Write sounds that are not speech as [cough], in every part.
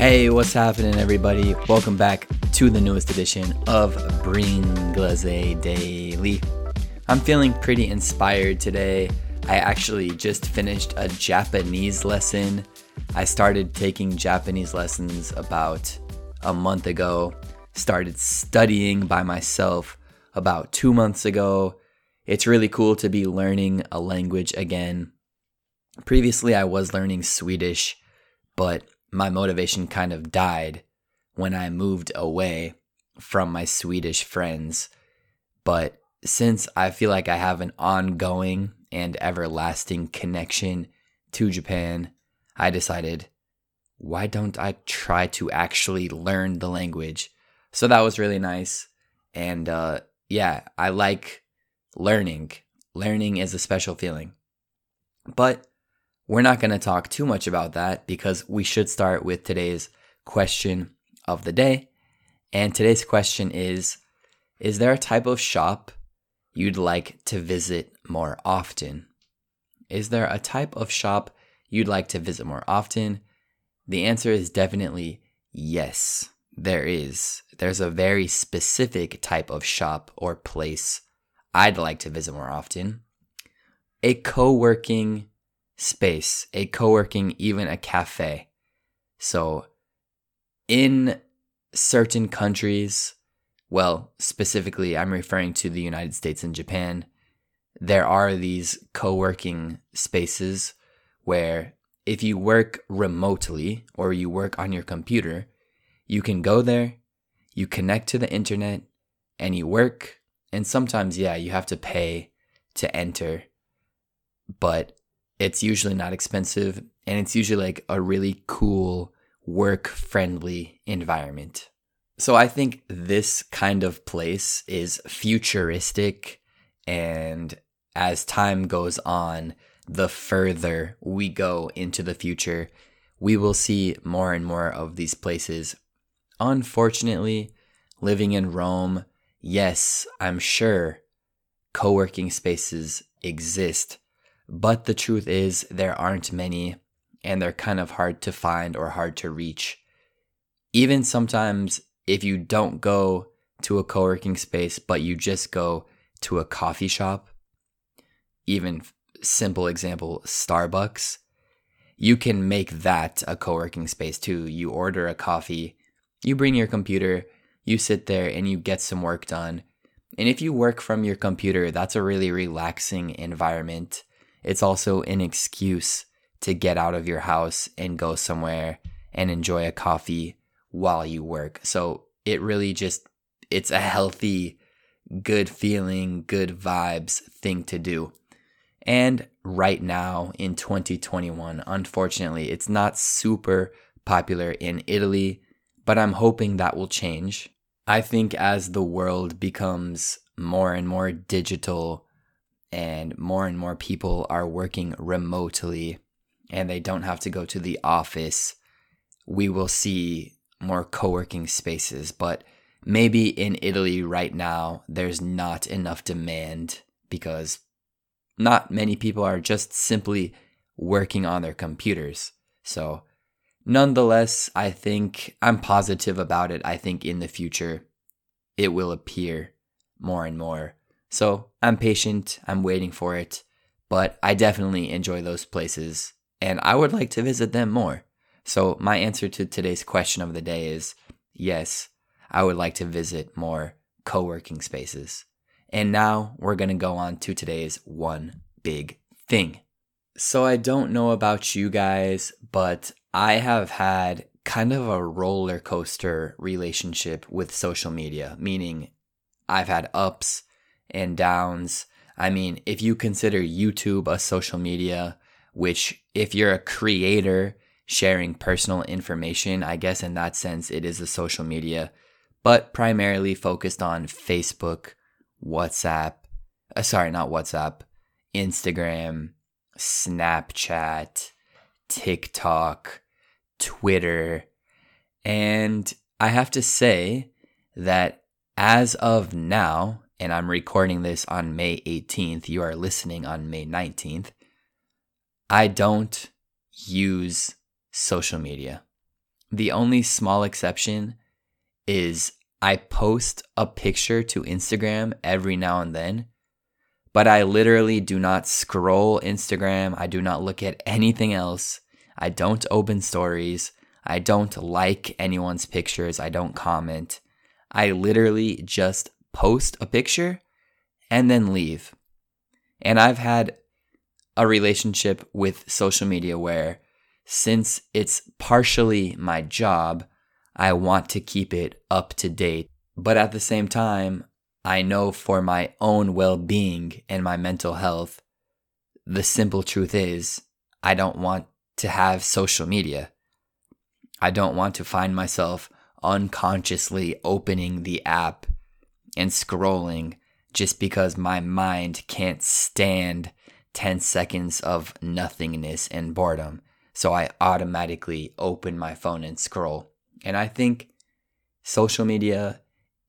Hey, what's happening, everybody? Welcome back to the newest edition of Bring Glaze Daily. I'm feeling pretty inspired today. I actually just finished a Japanese lesson. I started taking Japanese lessons about a month ago, started studying by myself about two months ago. It's really cool to be learning a language again. Previously, I was learning Swedish, but my motivation kind of died when I moved away from my Swedish friends. But since I feel like I have an ongoing and everlasting connection to Japan, I decided, why don't I try to actually learn the language? So that was really nice. And uh, yeah, I like learning. Learning is a special feeling. But we're not going to talk too much about that because we should start with today's question of the day. And today's question is Is there a type of shop you'd like to visit more often? Is there a type of shop you'd like to visit more often? The answer is definitely yes, there is. There's a very specific type of shop or place I'd like to visit more often. A co working space, a co working, even a cafe. So, in certain countries, well, specifically, I'm referring to the United States and Japan, there are these co working spaces where if you work remotely or you work on your computer, you can go there, you connect to the internet, and you work. And sometimes, yeah, you have to pay to enter, but it's usually not expensive and it's usually like a really cool work friendly environment. So I think this kind of place is futuristic and as time goes on, the further we go into the future, we will see more and more of these places. Unfortunately, living in Rome, yes, I'm sure co working spaces exist but the truth is, there aren't many, and they're kind of hard to find or hard to reach. Even sometimes, if you don't go to a co working space, but you just go to a coffee shop, even simple example, Starbucks, you can make that a co working space too. You order a coffee, you bring your computer, you sit there, and you get some work done. And if you work from your computer, that's a really relaxing environment it's also an excuse to get out of your house and go somewhere and enjoy a coffee while you work. So it really just it's a healthy, good feeling, good vibes thing to do. And right now in 2021, unfortunately, it's not super popular in Italy, but I'm hoping that will change. I think as the world becomes more and more digital and more and more people are working remotely and they don't have to go to the office, we will see more co working spaces. But maybe in Italy right now, there's not enough demand because not many people are just simply working on their computers. So, nonetheless, I think I'm positive about it. I think in the future, it will appear more and more so I'm patient, I'm waiting for it, but I definitely enjoy those places and I would like to visit them more. So my answer to today's question of the day is yes, I would like to visit more co working spaces. And now we're going to go on to today's one big thing. So I don't know about you guys, but I have had kind of a roller coaster relationship with social media, meaning I've had ups and downs. I mean, if you consider YouTube a social media, which if you're a creator sharing personal information, I guess in that sense it is a social media, but primarily focused on Facebook, WhatsApp, uh, sorry, not WhatsApp, Instagram, Snapchat, TikTok, Twitter. And I have to say that as of now, and I'm recording this on May 18th, you are listening on May 19th, I don't use social media. The only small exception is I post a picture to Instagram every now and then, but I literally do not scroll Instagram. I do not look at anything else. I don't open stories. I don't like anyone's pictures. I don't comment. I literally just post a picture and then leave. And I've had a relationship with social media where since it's partially my job, I want to keep it up to date. But at the same time, I know for my own well being and my mental health, the simple truth is I don't want to have social media. I don't want to find myself unconsciously opening the app and scrolling just because my mind can't stand 10 seconds of nothingness and boredom. So I automatically open my phone and scroll. And I think social media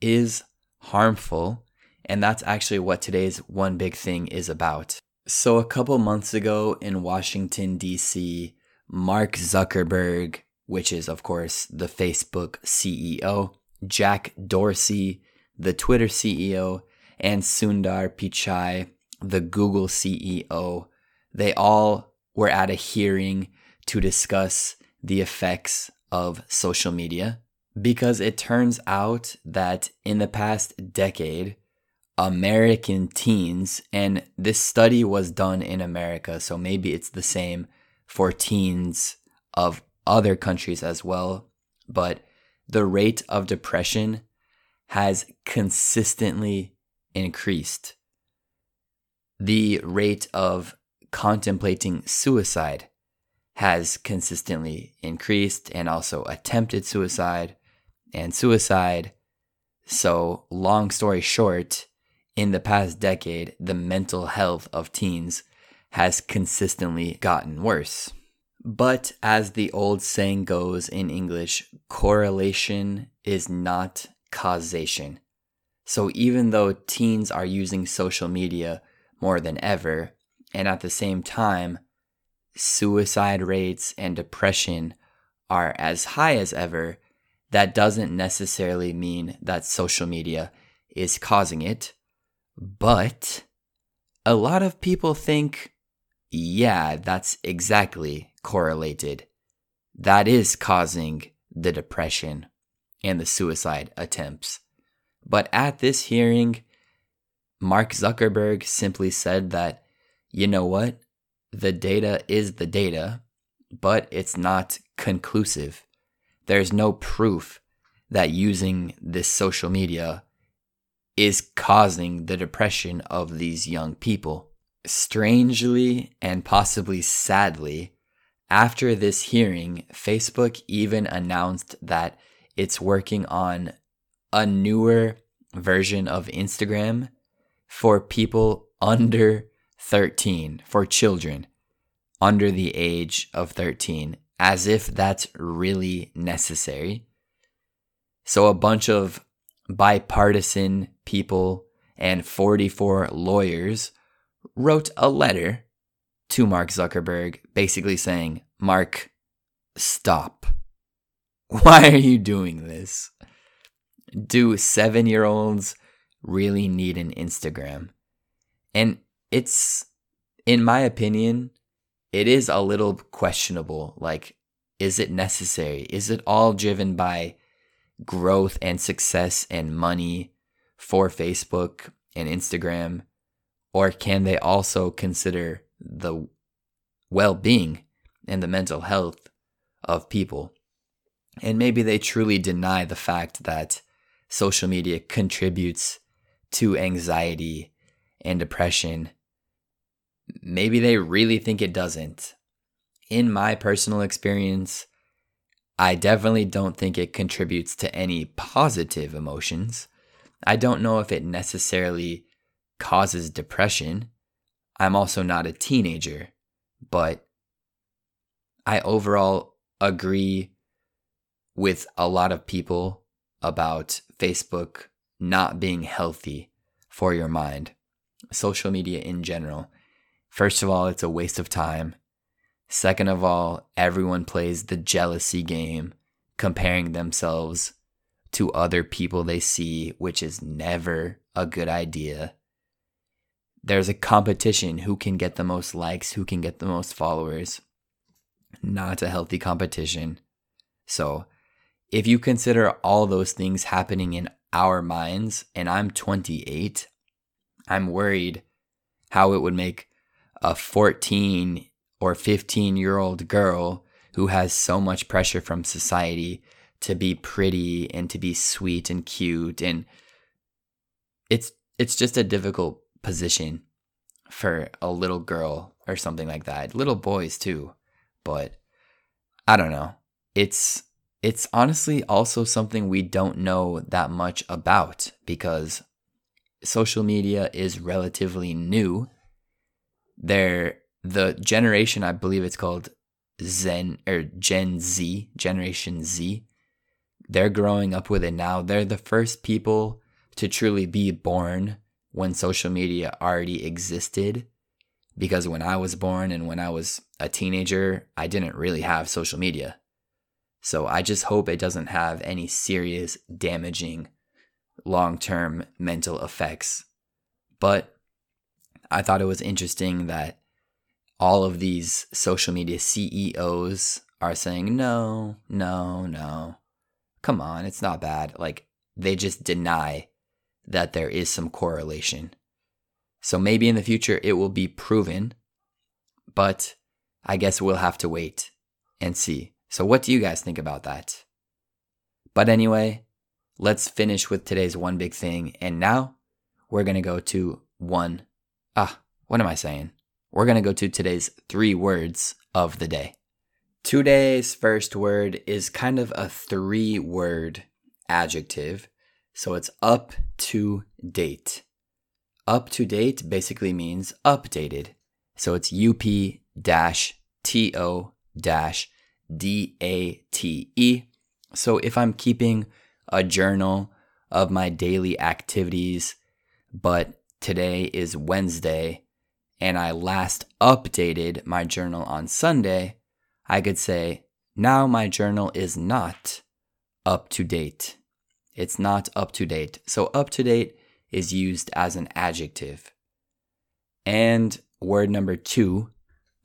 is harmful. And that's actually what today's one big thing is about. So, a couple months ago in Washington, D.C., Mark Zuckerberg, which is, of course, the Facebook CEO, Jack Dorsey, the Twitter CEO, and Sundar Pichai, the Google CEO, they all were at a hearing to discuss the effects of social media because it turns out that in the past decade, American teens, and this study was done in America, so maybe it's the same for teens of other countries as well, but the rate of depression has consistently increased. The rate of contemplating suicide has consistently increased, and also attempted suicide and suicide. So, long story short, in the past decade, the mental health of teens has consistently gotten worse. But as the old saying goes in English, correlation is not causation. So even though teens are using social media more than ever, and at the same time, suicide rates and depression are as high as ever, that doesn't necessarily mean that social media is causing it. But a lot of people think, yeah, that's exactly correlated. That is causing the depression and the suicide attempts. But at this hearing, Mark Zuckerberg simply said that, you know what? The data is the data, but it's not conclusive. There's no proof that using this social media is causing the depression of these young people. Strangely and possibly sadly, after this hearing, Facebook even announced that it's working on a newer version of Instagram for people under 13, for children under the age of 13, as if that's really necessary. So, a bunch of bipartisan people and 44 lawyers wrote a letter to Mark Zuckerberg basically saying, Mark, stop. [laughs] Why are you doing this? Do seven year olds really need an Instagram? And it's, in my opinion, it is a little questionable. Like, is it necessary? Is it all driven by growth and success and money for Facebook and Instagram? Or can they also consider the well being and the mental health of people? And maybe they truly deny the fact that social media contributes to anxiety and depression. Maybe they really think it doesn't. In my personal experience, I definitely don't think it contributes to any positive emotions. I don't know if it necessarily causes depression. I'm also not a teenager, but I overall agree with a lot of people about Facebook not being healthy for your mind, social media in general. First of all, it's a waste of time. Second of all, everyone plays the jealousy game, comparing themselves to other people they see, which is never a good idea. There's a competition who can get the most likes, who can get the most followers. Not a healthy competition. So, if you consider all those things happening in our minds, and I'm 28, I'm worried how it would make a 14 or 15 year old girl who has so much pressure from society to be pretty and to be sweet and cute and it's it's just a difficult position for a little girl or something like that. Little boys too. But I don't know. It's it's honestly also something we don't know that much about because social media is relatively new. There the generation I believe it's called Zen or Gen Z, Generation Z, they're growing up with it now. They're the first people to truly be born when social media already existed. Because when I was born and when I was a teenager, I didn't really have social media. So I just hope it doesn't have any serious damaging long term mental effects. But I thought it was interesting that all of these social media CEOs are saying, no, no, no. Come on, it's not bad. Like, they just deny that there is some correlation. So maybe in the future it will be proven, but I guess we'll have to wait and see. So, what do you guys think about that? But anyway, let's finish with today's one big thing. And now we're going to go to one. Ah, what am I saying? we're going to go to today's three words of the day. Today's first word is kind of a three word adjective. So it's up to date. Up to date basically means updated. So it's UP dash TO dash DATE. So if I'm keeping a journal of my daily activities, but today is Wednesday, and I last updated my journal on Sunday, I could say, now my journal is not up to date. It's not up to date. So, up to date is used as an adjective. And word number two,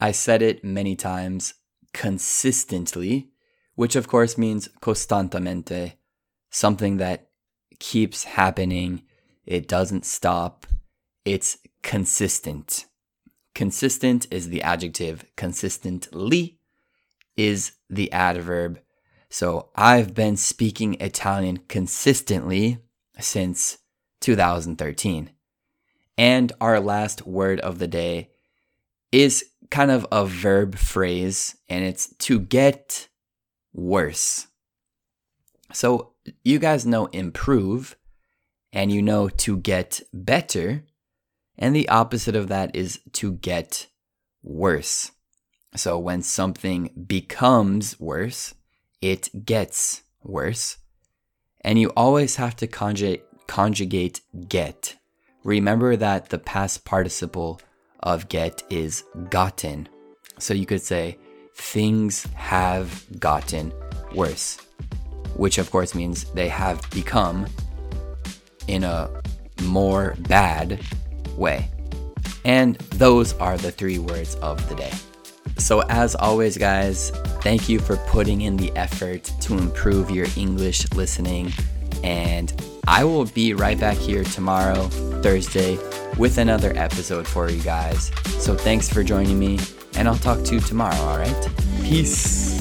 I said it many times consistently, which of course means costantemente, something that keeps happening, it doesn't stop, it's consistent. Consistent is the adjective, consistently is the adverb. So I've been speaking Italian consistently since 2013. And our last word of the day is kind of a verb phrase, and it's to get worse. So you guys know improve, and you know to get better. And the opposite of that is to get worse. So when something becomes worse, it gets worse. And you always have to conjugate, conjugate get. Remember that the past participle of get is gotten. So you could say, things have gotten worse, which of course means they have become in a more bad way. And those are the three words of the day. So, as always, guys, thank you for putting in the effort to improve your English listening. And I will be right back here tomorrow, Thursday, with another episode for you guys. So, thanks for joining me, and I'll talk to you tomorrow, all right? Peace.